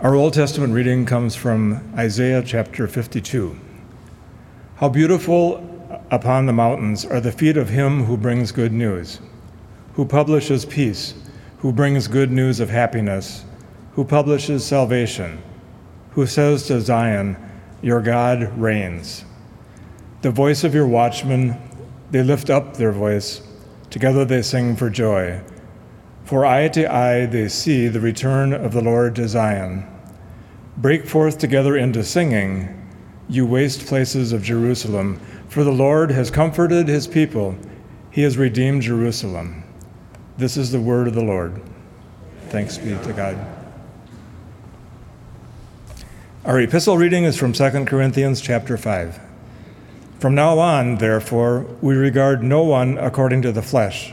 Our Old Testament reading comes from Isaiah chapter 52. How beautiful upon the mountains are the feet of him who brings good news, who publishes peace, who brings good news of happiness, who publishes salvation, who says to Zion, Your God reigns. The voice of your watchmen, they lift up their voice, together they sing for joy. For eye to eye they see the return of the Lord to Zion. Break forth together into singing, you waste places of Jerusalem, for the Lord has comforted his people, he has redeemed Jerusalem. This is the word of the Lord. Thanks be to God. Our epistle reading is from 2 Corinthians chapter 5. From now on, therefore, we regard no one according to the flesh.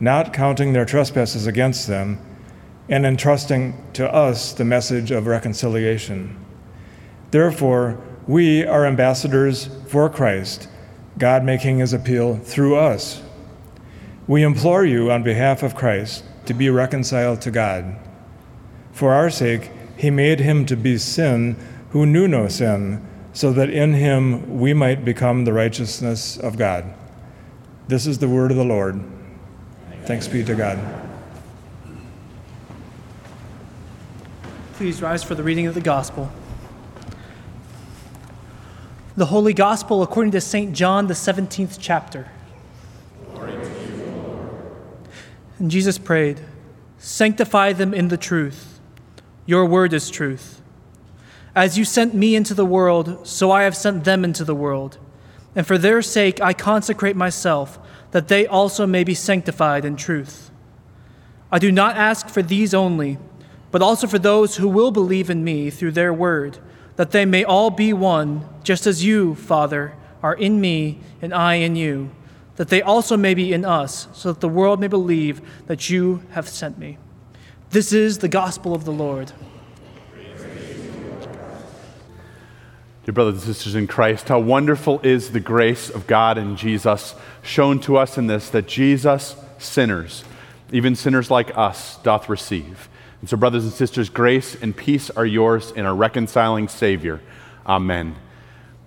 not counting their trespasses against them, and entrusting to us the message of reconciliation. Therefore, we are ambassadors for Christ, God making his appeal through us. We implore you on behalf of Christ to be reconciled to God. For our sake, he made him to be sin who knew no sin, so that in him we might become the righteousness of God. This is the word of the Lord. Thanks be to God. Please rise for the reading of the Gospel. The Holy Gospel according to St. John, the 17th chapter. and Jesus prayed, Sanctify them in the truth. Your word is truth. As you sent me into the world, so I have sent them into the world. And for their sake I consecrate myself that they also may be sanctified in truth. I do not ask for these only, but also for those who will believe in me through their word, that they may all be one, just as you, Father, are in me and I in you, that they also may be in us, so that the world may believe that you have sent me. This is the gospel of the Lord. Dear brothers and sisters in Christ, how wonderful is the grace of God in Jesus shown to us in this that Jesus, sinners, even sinners like us, doth receive. And so, brothers and sisters, grace and peace are yours in our reconciling Savior. Amen.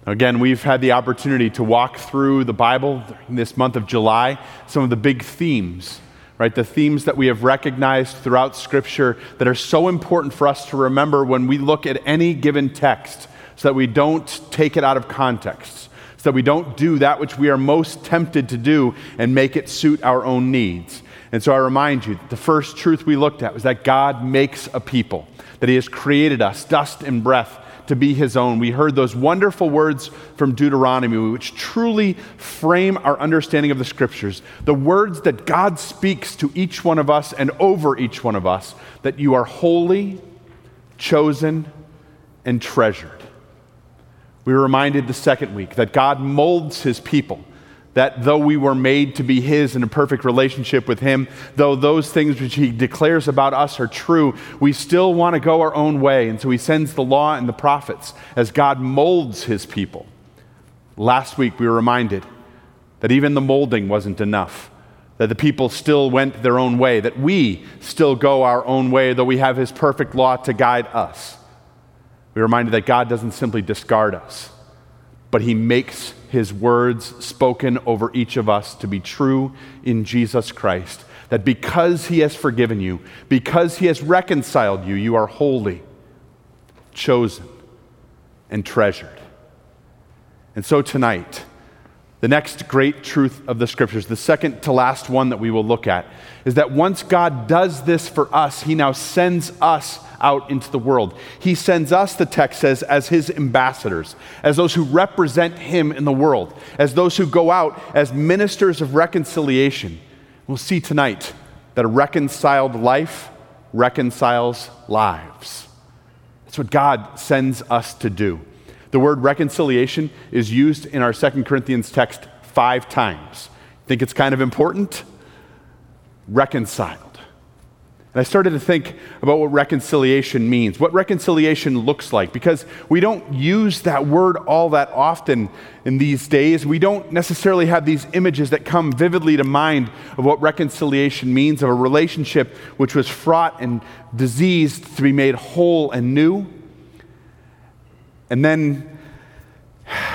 Again, we've had the opportunity to walk through the Bible this month of July, some of the big themes, right? The themes that we have recognized throughout Scripture that are so important for us to remember when we look at any given text so that we don't take it out of context, so that we don't do that which we are most tempted to do and make it suit our own needs. And so I remind you that the first truth we looked at was that God makes a people, that He has created us, dust and breath, to be His own. We heard those wonderful words from Deuteronomy, which truly frame our understanding of the Scriptures. The words that God speaks to each one of us and over each one of us that you are holy, chosen, and treasured. We were reminded the second week that God molds his people, that though we were made to be his in a perfect relationship with him, though those things which he declares about us are true, we still want to go our own way. And so he sends the law and the prophets as God molds his people. Last week we were reminded that even the molding wasn't enough. That the people still went their own way, that we still go our own way, though we have His perfect law to guide us. We're reminded that God doesn't simply discard us, but He makes His words spoken over each of us to be true in Jesus Christ. That because He has forgiven you, because He has reconciled you, you are holy, chosen, and treasured. And so tonight, the next great truth of the scriptures, the second to last one that we will look at, is that once God does this for us, He now sends us out into the world. He sends us, the text says, as His ambassadors, as those who represent Him in the world, as those who go out as ministers of reconciliation. We'll see tonight that a reconciled life reconciles lives. That's what God sends us to do. The word reconciliation is used in our Second Corinthians text five times. Think it's kind of important? Reconciled. And I started to think about what reconciliation means, what reconciliation looks like, because we don't use that word all that often in these days. We don't necessarily have these images that come vividly to mind of what reconciliation means, of a relationship which was fraught and diseased to be made whole and new. And then,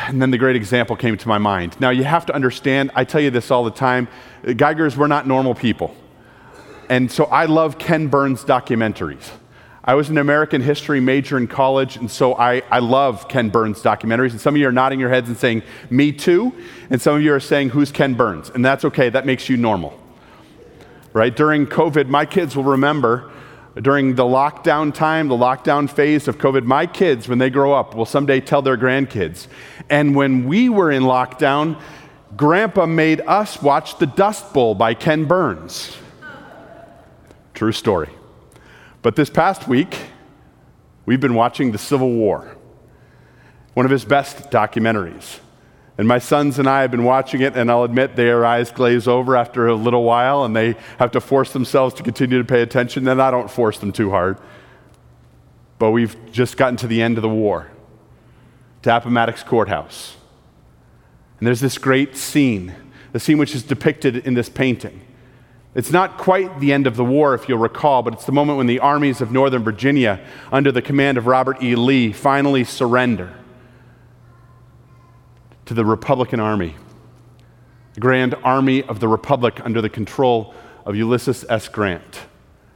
and then the great example came to my mind. Now, you have to understand, I tell you this all the time Geigers, we're not normal people. And so I love Ken Burns documentaries. I was an American history major in college, and so I, I love Ken Burns documentaries. And some of you are nodding your heads and saying, Me too. And some of you are saying, Who's Ken Burns? And that's okay, that makes you normal. Right? During COVID, my kids will remember during the lockdown time, the lockdown phase of COVID, my kids, when they grow up, will someday tell their grandkids. And when we were in lockdown, Grandpa made us watch The Dust Bowl by Ken Burns. True story. But this past week, we've been watching The Civil War, one of his best documentaries. And my sons and I have been watching it, and I'll admit their eyes glaze over after a little while, and they have to force themselves to continue to pay attention. And I don't force them too hard. But we've just gotten to the end of the war, to Appomattox Courthouse. And there's this great scene, the scene which is depicted in this painting. It's not quite the end of the war, if you'll recall, but it's the moment when the armies of Northern Virginia, under the command of Robert E. Lee, finally surrender to the Republican Army, the Grand Army of the Republic under the control of Ulysses S. Grant.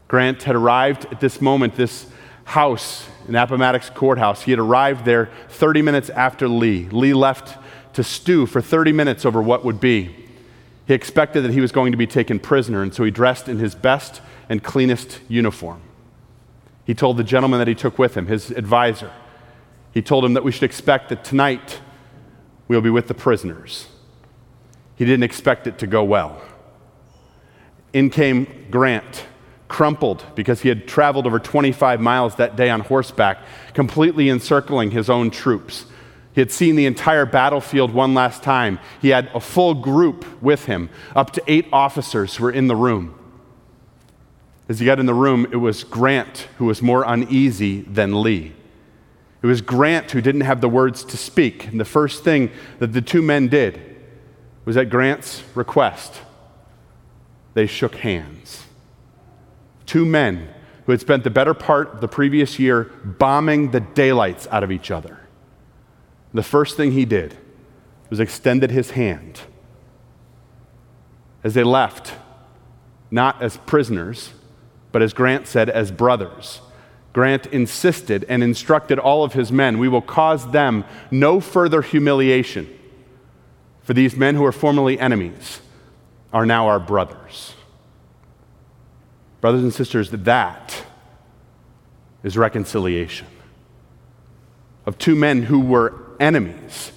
Grant had arrived at this moment, this house in Appomattox Courthouse. He had arrived there 30 minutes after Lee. Lee left to stew for 30 minutes over what would be he expected that he was going to be taken prisoner, and so he dressed in his best and cleanest uniform. He told the gentleman that he took with him, his advisor, he told him that we should expect that tonight we'll be with the prisoners. He didn't expect it to go well. In came Grant, crumpled because he had traveled over 25 miles that day on horseback, completely encircling his own troops. He had seen the entire battlefield one last time. He had a full group with him, up to eight officers who were in the room. As he got in the room, it was Grant who was more uneasy than Lee. It was Grant who didn't have the words to speak. And the first thing that the two men did was at Grant's request, they shook hands. Two men who had spent the better part of the previous year bombing the daylights out of each other the first thing he did was extended his hand. As they left, not as prisoners, but as Grant said, as brothers. Grant insisted and instructed all of his men, We will cause them no further humiliation. For these men who were formerly enemies are now our brothers. Brothers and sisters, that is reconciliation. Of two men who were enemies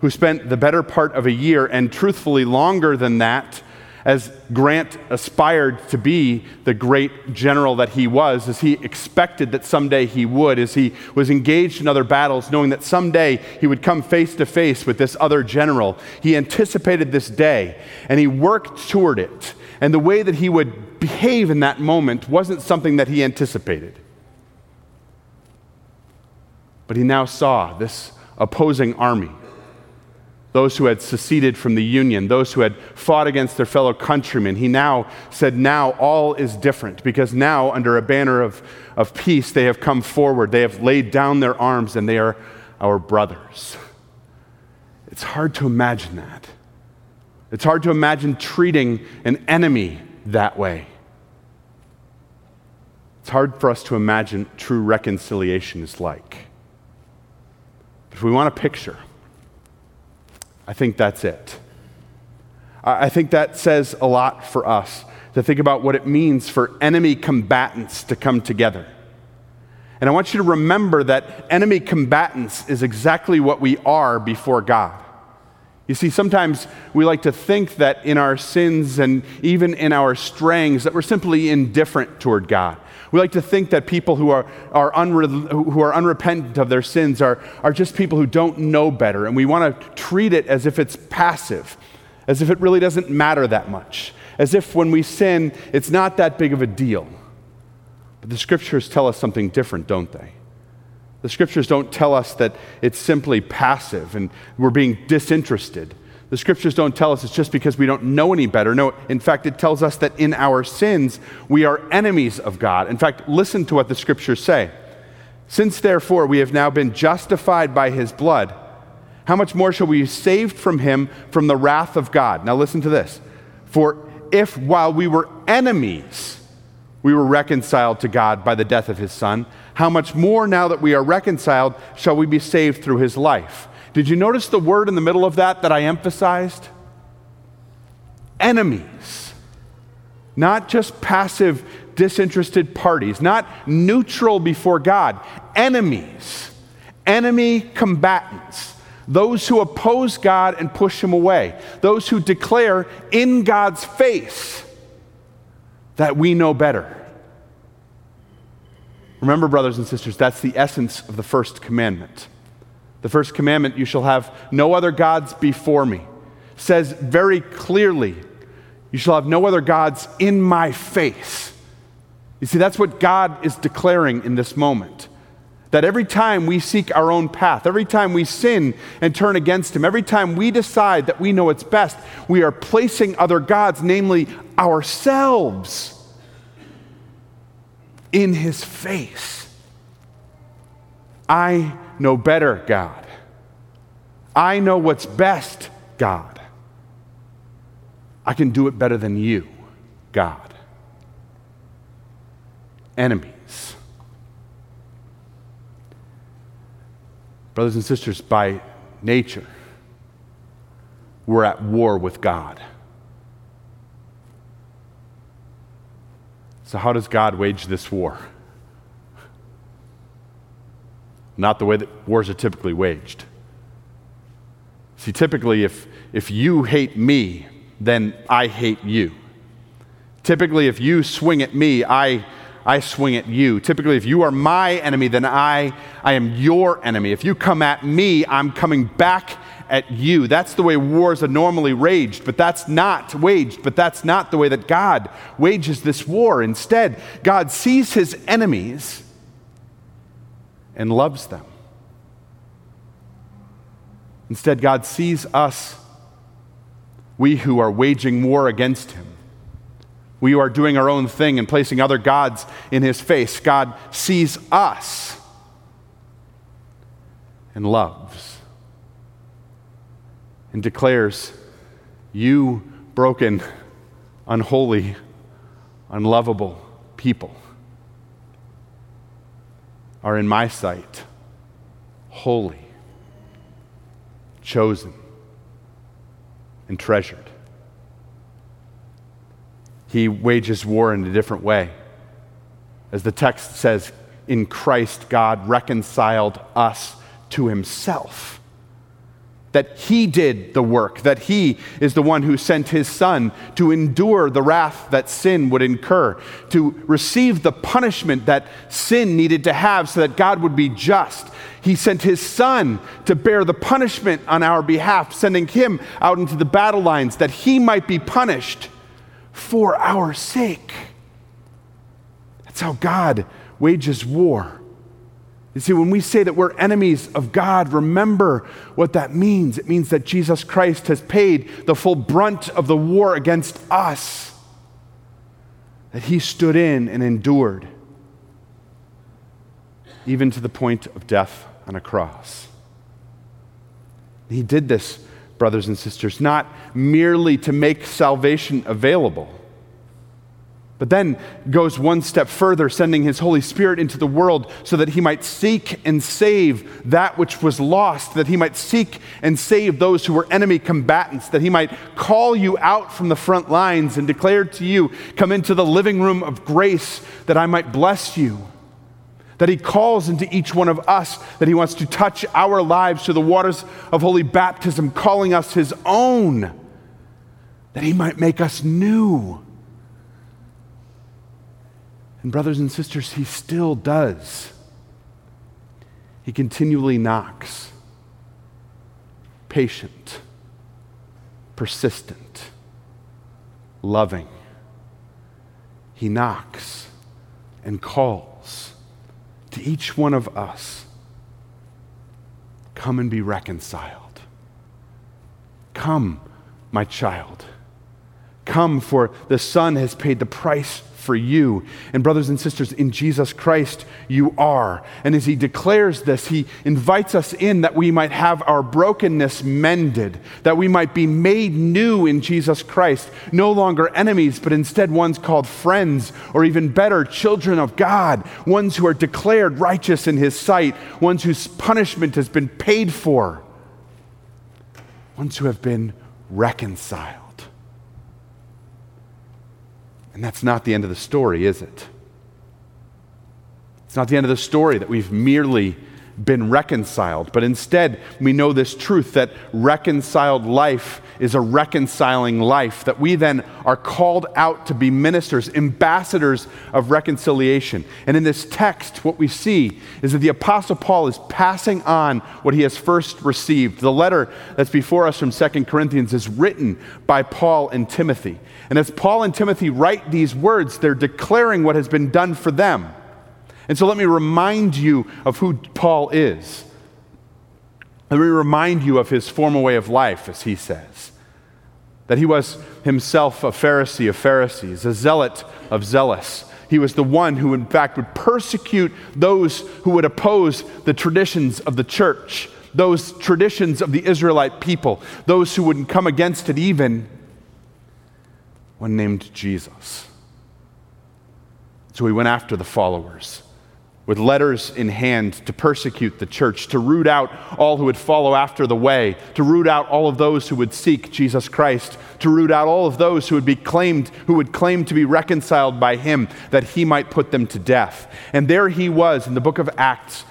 who spent the better part of a year and truthfully longer than that as Grant aspired to be the great general that he was, as he expected that someday he would, as he was engaged in other battles, knowing that someday he would come face to face with this other general. He anticipated this day and he worked toward it. And the way that he would behave in that moment wasn't something that he anticipated. But he now saw this opposing army. Those who had seceded from the Union, those who had fought against their fellow countrymen. He now said, Now all is different because now, under a banner of, of peace, they have come forward. They have laid down their arms and they are our brothers. It's hard to imagine that. It's hard to imagine treating an enemy that way. It's hard for us to imagine true reconciliation is like. If we want a picture, I think that's it. I think that says a lot for us to think about what it means for enemy combatants to come together. And I want you to remember that enemy combatants is exactly what we are before God. You see, sometimes we like to think that in our sins and even in our strayings that we're simply indifferent toward God. We like to think that people who are, are, unre- who are unrepentant of their sins are, are just people who don't know better, and we want to treat it as if it's passive, as if it really doesn't matter that much, as if when we sin, it's not that big of a deal. But the scriptures tell us something different, don't they? The scriptures don't tell us that it's simply passive and we're being disinterested. The scriptures don't tell us it's just because we don't know any better. No, in fact, it tells us that in our sins, we are enemies of God. In fact, listen to what the scriptures say. Since therefore we have now been justified by his blood, how much more shall we be saved from him from the wrath of God? Now listen to this. For if while we were enemies, we were reconciled to God by the death of his son, how much more now that we are reconciled shall we be saved through his life? Did you notice the word in the middle of that that I emphasized? Enemies. Not just passive, disinterested parties, not neutral before God. Enemies. Enemy combatants. Those who oppose God and push him away. Those who declare in God's face that we know better. Remember, brothers and sisters, that's the essence of the first commandment. The first commandment, you shall have no other gods before me, says very clearly, you shall have no other gods in my face. You see, that's what God is declaring in this moment. That every time we seek our own path, every time we sin and turn against Him, every time we decide that we know it's best, we are placing other gods, namely ourselves, in his face. I know better, God. I know what's best, God. I can do it better than you, God. Enemies. Brothers and sisters, by nature, we're at war with God. So, how does God wage this war? Not the way that wars are typically waged. See, typically, if, if you hate me, then I hate you. Typically, if you swing at me, I, I swing at you. Typically, if you are my enemy, then I, I am your enemy. If you come at me, I'm coming back at you. That's the way wars are normally waged, but that's not waged, but that's not the way that God wages this war. Instead, God sees his enemies and loves them. Instead, God sees us, we who are waging war against him. We who are doing our own thing and placing other gods in his face. God sees us and loves and declares, You broken, unholy, unlovable people are in my sight holy, chosen, and treasured. He wages war in a different way. As the text says, in Christ, God reconciled us to himself that he did the work, that he is the one who sent his son to endure the wrath that sin would incur, to receive the punishment that sin needed to have so that God would be just. He sent his son to bear the punishment on our behalf, sending him out into the battle lines that he might be punished for our sake. That's how God wages war. You see, when we say that we're enemies of God, remember what that means. It means that Jesus Christ has paid the full brunt of the war against us, that he stood in and endured, even to the point of death on a cross. He did this, brothers and sisters, not merely to make salvation available but then goes one step further, sending his Holy Spirit into the world so that he might seek and save that which was lost, that he might seek and save those who were enemy combatants, that he might call you out from the front lines and declare to you, Come into the living room of grace that I might bless you, that He calls into each one of us, that He wants to touch our lives through the waters of holy baptism, calling us His own, that He might make us new. And, brothers and sisters, He still does. He continually knocks, patient, persistent, loving. He knocks and calls to each one of us come and be reconciled. Come, my child. Come, for the Son has paid the price for you. And, brothers and sisters, in Jesus Christ, you are. And as he declares this, he invites us in that we might have our brokenness mended, that we might be made new in Jesus Christ, no longer enemies, but instead ones called friends, or even better, children of God, ones who are declared righteous in his sight, ones whose punishment has been paid for, ones who have been reconciled. And that's not the end of the story, is it? It's not the end of the story that we've merely been reconciled, but instead we know this truth that reconciled life is a reconciling life, that we then are called out to be ministers, ambassadors of reconciliation. And in this text, what we see is that the Apostle Paul is passing on what he has first received. The letter that's before us from Second Corinthians is written by Paul and Timothy. And as Paul and Timothy write these words, they're declaring what has been done for them. And so let me remind you of who Paul is. Let me remind you of his former way of life, as he says. That he was himself a Pharisee of Pharisees, a zealot of zealous. He was the one who, in fact, would persecute those who would oppose the traditions of the church, those traditions of the Israelite people, those who wouldn't come against it, even one named Jesus. So he went after the followers with letters in hand to persecute the church, to root out all who would follow after the way, to root out all of those who would seek Jesus Christ, to root out all of those who would be claimed who would claim to be reconciled by him that he might put them to death. And there he was in the book of Acts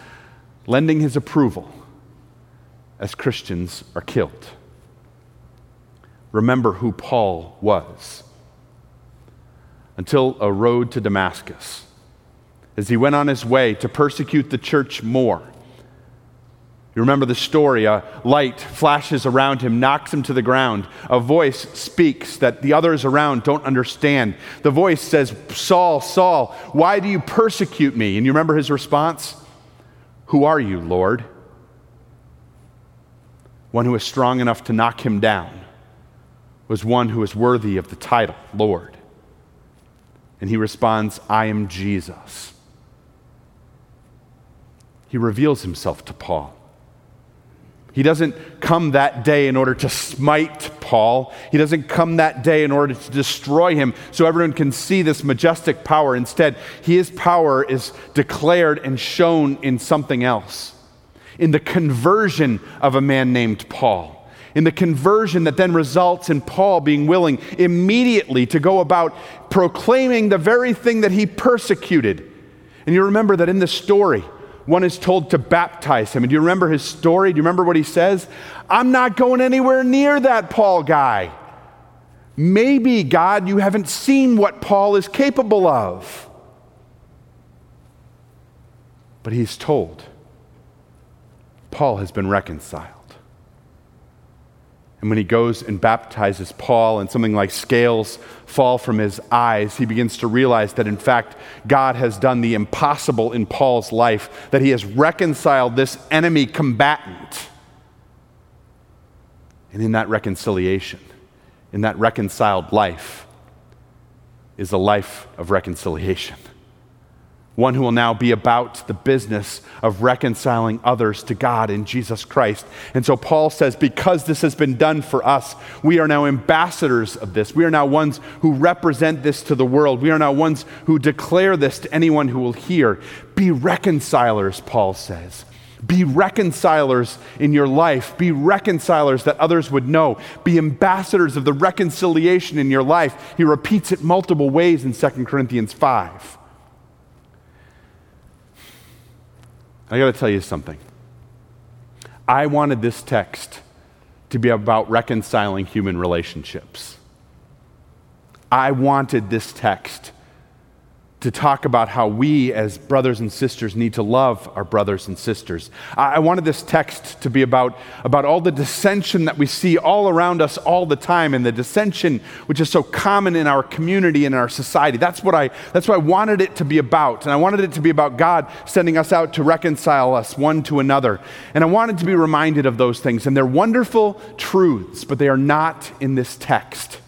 lending his approval as Christians are killed. Remember who Paul was until a road to Damascus as he went on his way to persecute the church more. You remember the story. A light flashes around him, knocks him to the ground. A voice speaks that the others around don't understand. The voice says, Saul, Saul, why do you persecute me? And you remember his response? Who are you, Lord? One who is strong enough to knock him down was one who is worthy of the title, Lord. And he responds, I am Jesus he reveals himself to Paul. He doesn't come that day in order to smite Paul. He doesn't come that day in order to destroy him so everyone can see this majestic power. Instead, his power is declared and shown in something else in the conversion of a man named Paul. In the conversion that then results in Paul being willing immediately to go about proclaiming the very thing that he persecuted. And you remember that in the story, one is told to baptize him. And do you remember his story? Do you remember what he says? I'm not going anywhere near that Paul guy. Maybe, God, you haven't seen what Paul is capable of. But he's told Paul has been reconciled. And when he goes and baptizes Paul and something like scales fall from his eyes, he begins to realize that in fact God has done the impossible in Paul's life, that he has reconciled this enemy combatant. And in that reconciliation, in that reconciled life, is a life of reconciliation one who will now be about the business of reconciling others to God in Jesus Christ. And so Paul says, because this has been done for us, we are now ambassadors of this. We are now ones who represent this to the world. We are now ones who declare this to anyone who will hear. Be reconcilers, Paul says. Be reconcilers in your life. Be reconcilers that others would know. Be ambassadors of the reconciliation in your life. He repeats it multiple ways in 2 Corinthians 5. I got to tell you something. I wanted this text to be about reconciling human relationships. I wanted this text to talk about how we, as brothers and sisters, need to love our brothers and sisters. I wanted this text to be about, about all the dissension that we see all around us all the time, and the dissension which is so common in our community and in our society. That's what, I, that's what I wanted it to be about. And I wanted it to be about God sending us out to reconcile us one to another. And I wanted to be reminded of those things. And they're wonderful truths, but they are not in this text.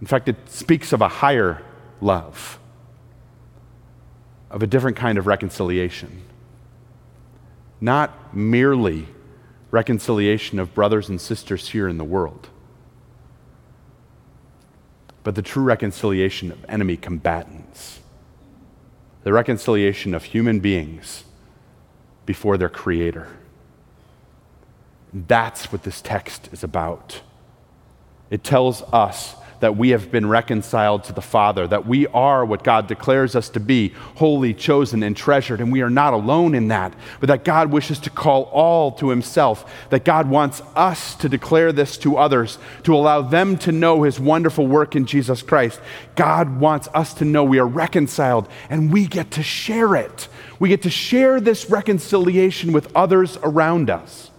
In fact, it speaks of a higher love, of a different kind of reconciliation. Not merely reconciliation of brothers and sisters here in the world, but the true reconciliation of enemy combatants, the reconciliation of human beings before their Creator. That's what this text is about. It tells us that we have been reconciled to the Father, that we are what God declares us to be holy, chosen, and treasured. And we are not alone in that, but that God wishes to call all to Himself, that God wants us to declare this to others, to allow them to know His wonderful work in Jesus Christ. God wants us to know we are reconciled, and we get to share it. We get to share this reconciliation with others around us.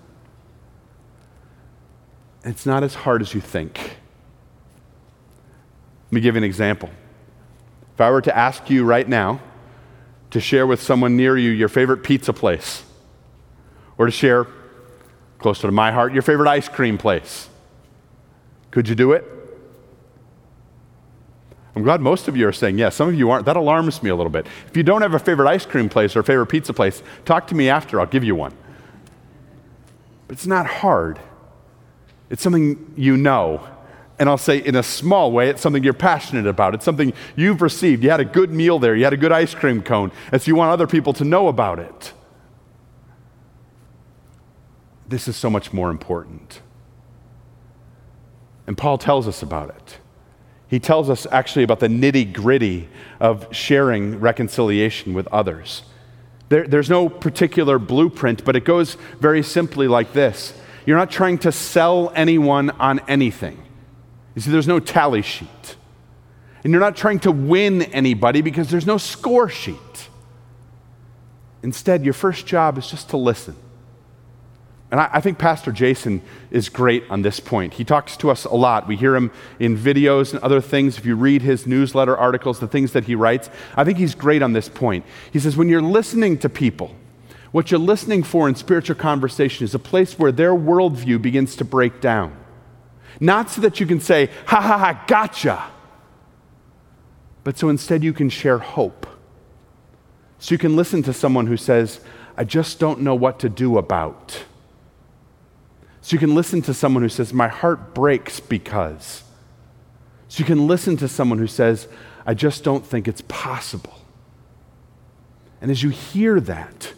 It's not as hard as you think. Let me give you an example. If I were to ask you right now to share with someone near you your favorite pizza place, or to share, closer to my heart, your favorite ice cream place, could you do it? I'm glad most of you are saying yes. Some of you aren't. That alarms me a little bit. If you don't have a favorite ice cream place or a favorite pizza place, talk to me after. I'll give you one. But it's not hard, it's something you know and I'll say in a small way, it's something you're passionate about. It's something you've received. You had a good meal there, you had a good ice cream cone, and so you want other people to know about it. This is so much more important. And Paul tells us about it. He tells us actually about the nitty gritty of sharing reconciliation with others. There, there's no particular blueprint, but it goes very simply like this You're not trying to sell anyone on anything. You see, there's no tally sheet. And you're not trying to win anybody because there's no score sheet. Instead, your first job is just to listen. And I, I, think Pastor Jason is great on this point. He talks to us a lot. We hear him in videos and other things. If you read his newsletter articles, the things that he writes, I think he's great on this point. He says, when you're listening to people, what you're listening for in spiritual conversation is a place where their worldview begins to break down. Not so that you can say, ha ha ha, gotcha, but so instead you can share hope. So you can listen to someone who says, I just don't know what to do about. So you can listen to someone who says, My heart breaks because. So you can listen to someone who says, I just don't think it's possible. And as you hear that,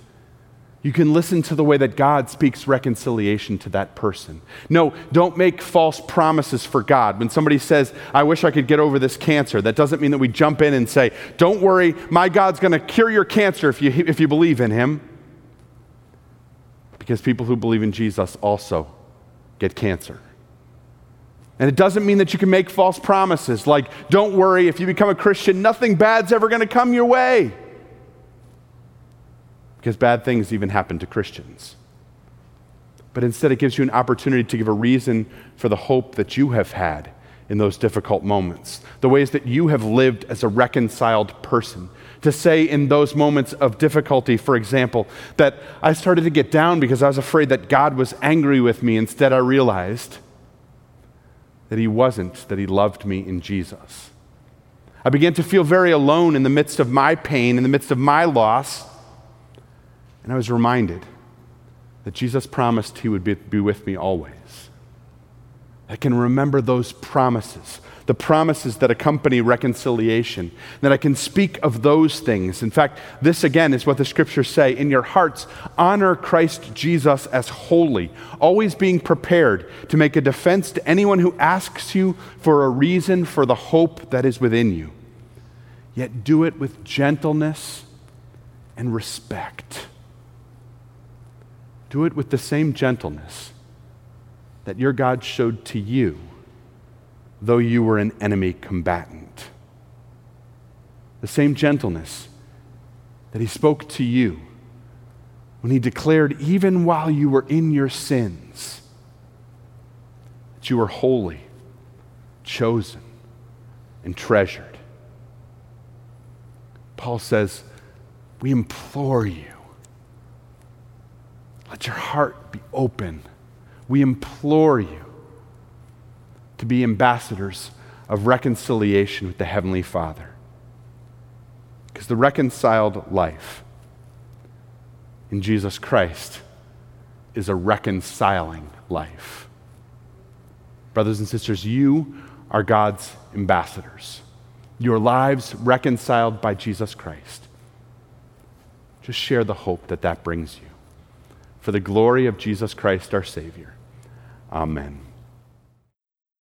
you can listen to the way that God speaks reconciliation to that person. No, don't make false promises for God. When somebody says, I wish I could get over this cancer, that doesn't mean that we jump in and say, Don't worry, my God's going to cure your cancer if you, if you believe in Him. Because people who believe in Jesus also get cancer. And it doesn't mean that you can make false promises like, Don't worry, if you become a Christian, nothing bad's ever going to come your way because bad things even happen to Christians. But instead, it gives you an opportunity to give a reason for the hope that you have had in those difficult moments, the ways that you have lived as a reconciled person. To say in those moments of difficulty, for example, that I started to get down because I was afraid that God was angry with me. Instead, I realized that He wasn't, that He loved me in Jesus. I began to feel very alone in the midst of my pain, in the midst of my loss. And I was reminded that Jesus promised he would be, be with me always. I can remember those promises, the promises that accompany reconciliation, that I can speak of those things. In fact, this again is what the scriptures say in your hearts, honor Christ Jesus as holy, always being prepared to make a defense to anyone who asks you for a reason for the hope that is within you. Yet do it with gentleness and respect. Do it with the same gentleness that your God showed to you, though you were an enemy combatant. The same gentleness that He spoke to you when He declared, even while you were in your sins, that you were holy, chosen, and treasured. Paul says, We implore you, let your heart be open. We implore you to be ambassadors of reconciliation with the Heavenly Father. Because the reconciled life in Jesus Christ is a reconciling life. Brothers and sisters, you are God's ambassadors, your lives reconciled by Jesus Christ. Just share the hope that that brings you. For the glory of Jesus Christ, our Savior. Amen.